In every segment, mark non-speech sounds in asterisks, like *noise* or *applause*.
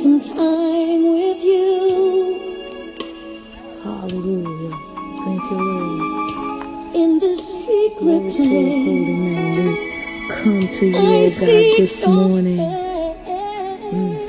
some time with you. Hallelujah. Thank you, Lord. In the secret Lord, place, holy name, come to you, Lord God, this morning.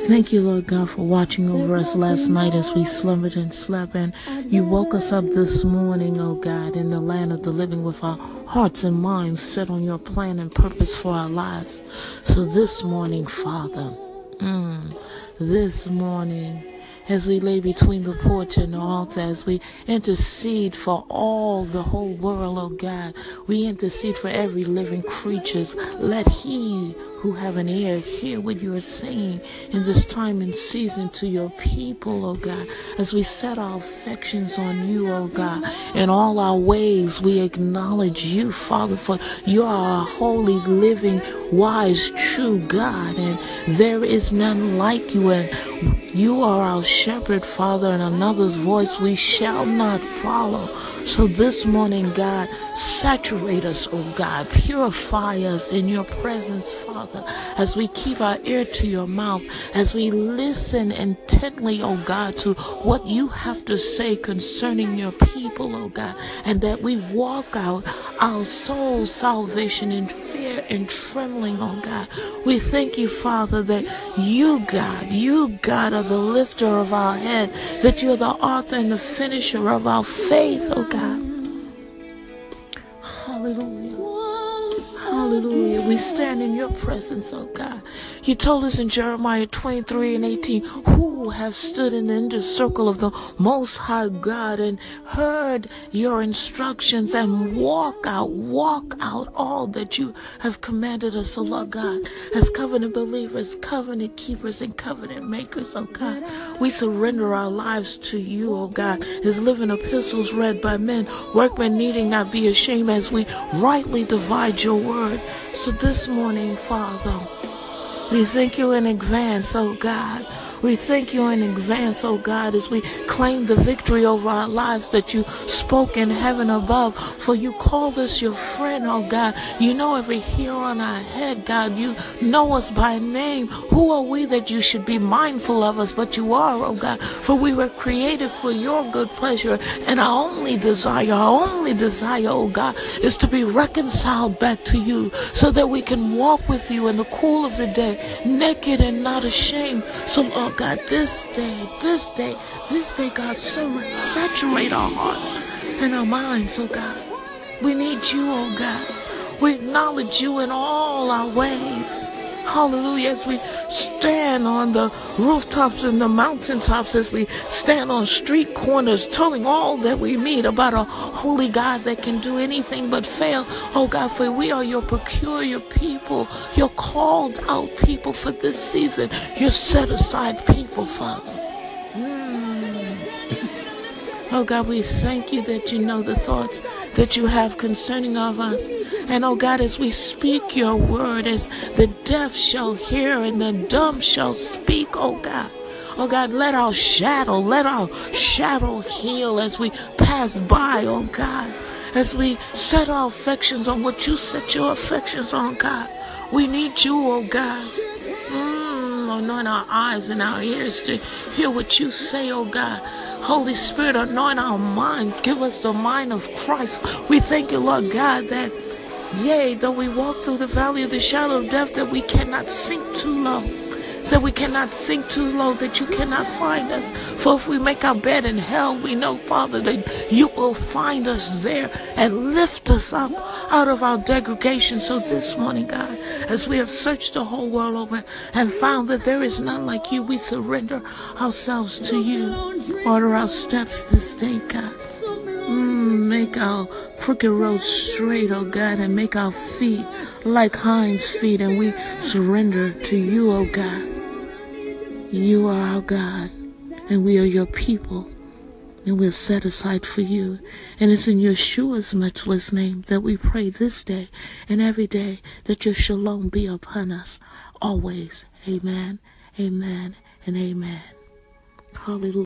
Thank you, Lord God, for watching over us last night as we slumbered and slept. And you woke us up this morning, O oh God, in the land of the living with our hearts and minds set on your plan and purpose for our lives. So this morning, Father, mm, this morning, as we lay between the porch and the altar, as we intercede for all the whole world, oh God. We intercede for every living creature. Let he who have an ear hear what you are saying in this time and season to your people, oh God. As we set our affections on you, oh God. In all our ways, we acknowledge you, Father, for you are a holy, living, wise, true God, and there is none like you. And you are our shepherd, Father, and another's voice we shall not follow. So this morning, God, saturate us, oh God. Purify us in your presence, Father, as we keep our ear to your mouth, as we listen intently, oh God, to what you have to say concerning your people, oh God, and that we walk out our soul salvation in fear and trembling, oh God. We thank you, Father, that you, God, you, God, are the lifter of our head, that you're the author and the finisher of our faith, oh God. Hallelujah. Hallelujah. We stand in your presence, oh God. You told us in Jeremiah 23 and 18, who have stood in the inner circle of the Most High God and heard your instructions and walk out, walk out all that you have commanded us, oh Lord God, as covenant believers, covenant keepers, and covenant makers, oh God. We surrender our lives to you, oh God, as living epistles read by men, workmen needing not be ashamed as we rightly divide your word. So this morning, Father, we thank you in advance, oh God. We thank you in advance, oh God, as we claim the victory over our lives that you spoke in heaven above. For you called us your friend, oh God. You know every hair on our head, God. You know us by name. Who are we that you should be mindful of us? But you are, oh God. For we were created for your good pleasure. And our only desire, our only desire, oh God, is to be reconciled back to you so that we can walk with you in the cool of the day, naked and not ashamed. So, Lord, God, this day, this day, this day, God, so saturate our hearts and our minds, oh God. We need you, oh God. We acknowledge you in all our ways. Hallelujah. As we stand on the rooftops and the mountaintops, as we stand on street corners, telling all that we meet about a holy God that can do anything but fail. Oh God, for we are your peculiar people, your called out people for this season, your set aside people, Father. Hmm. *laughs* Oh God, we thank you that you know the thoughts that you have concerning of us. And oh God, as we speak your word, as the deaf shall hear and the dumb shall speak, oh God. Oh God, let our shadow, let our shadow heal as we pass by, oh God. As we set our affections on what you set your affections on, God. We need you, oh God. Mm, anoint our eyes and our ears to hear what you say, oh God. Holy Spirit, anoint our minds. Give us the mind of Christ. We thank you, Lord God, that yea, though we walk through the valley of the shadow of death, that we cannot sink too low that we cannot sink too low, that you cannot find us. For if we make our bed in hell, we know, Father, that you will find us there and lift us up out of our degradation. So this morning, God, as we have searched the whole world over and found that there is none like you, we surrender ourselves to you. Order our steps this day, God. Mm, make our crooked roads straight, oh God, and make our feet like hinds' feet, and we surrender to you, oh God. You are our God, and we are your people, and we're set aside for you. And it's in Yeshua's matchless name that we pray this day and every day that your shalom be upon us always. Amen, amen, and amen. Hallelujah.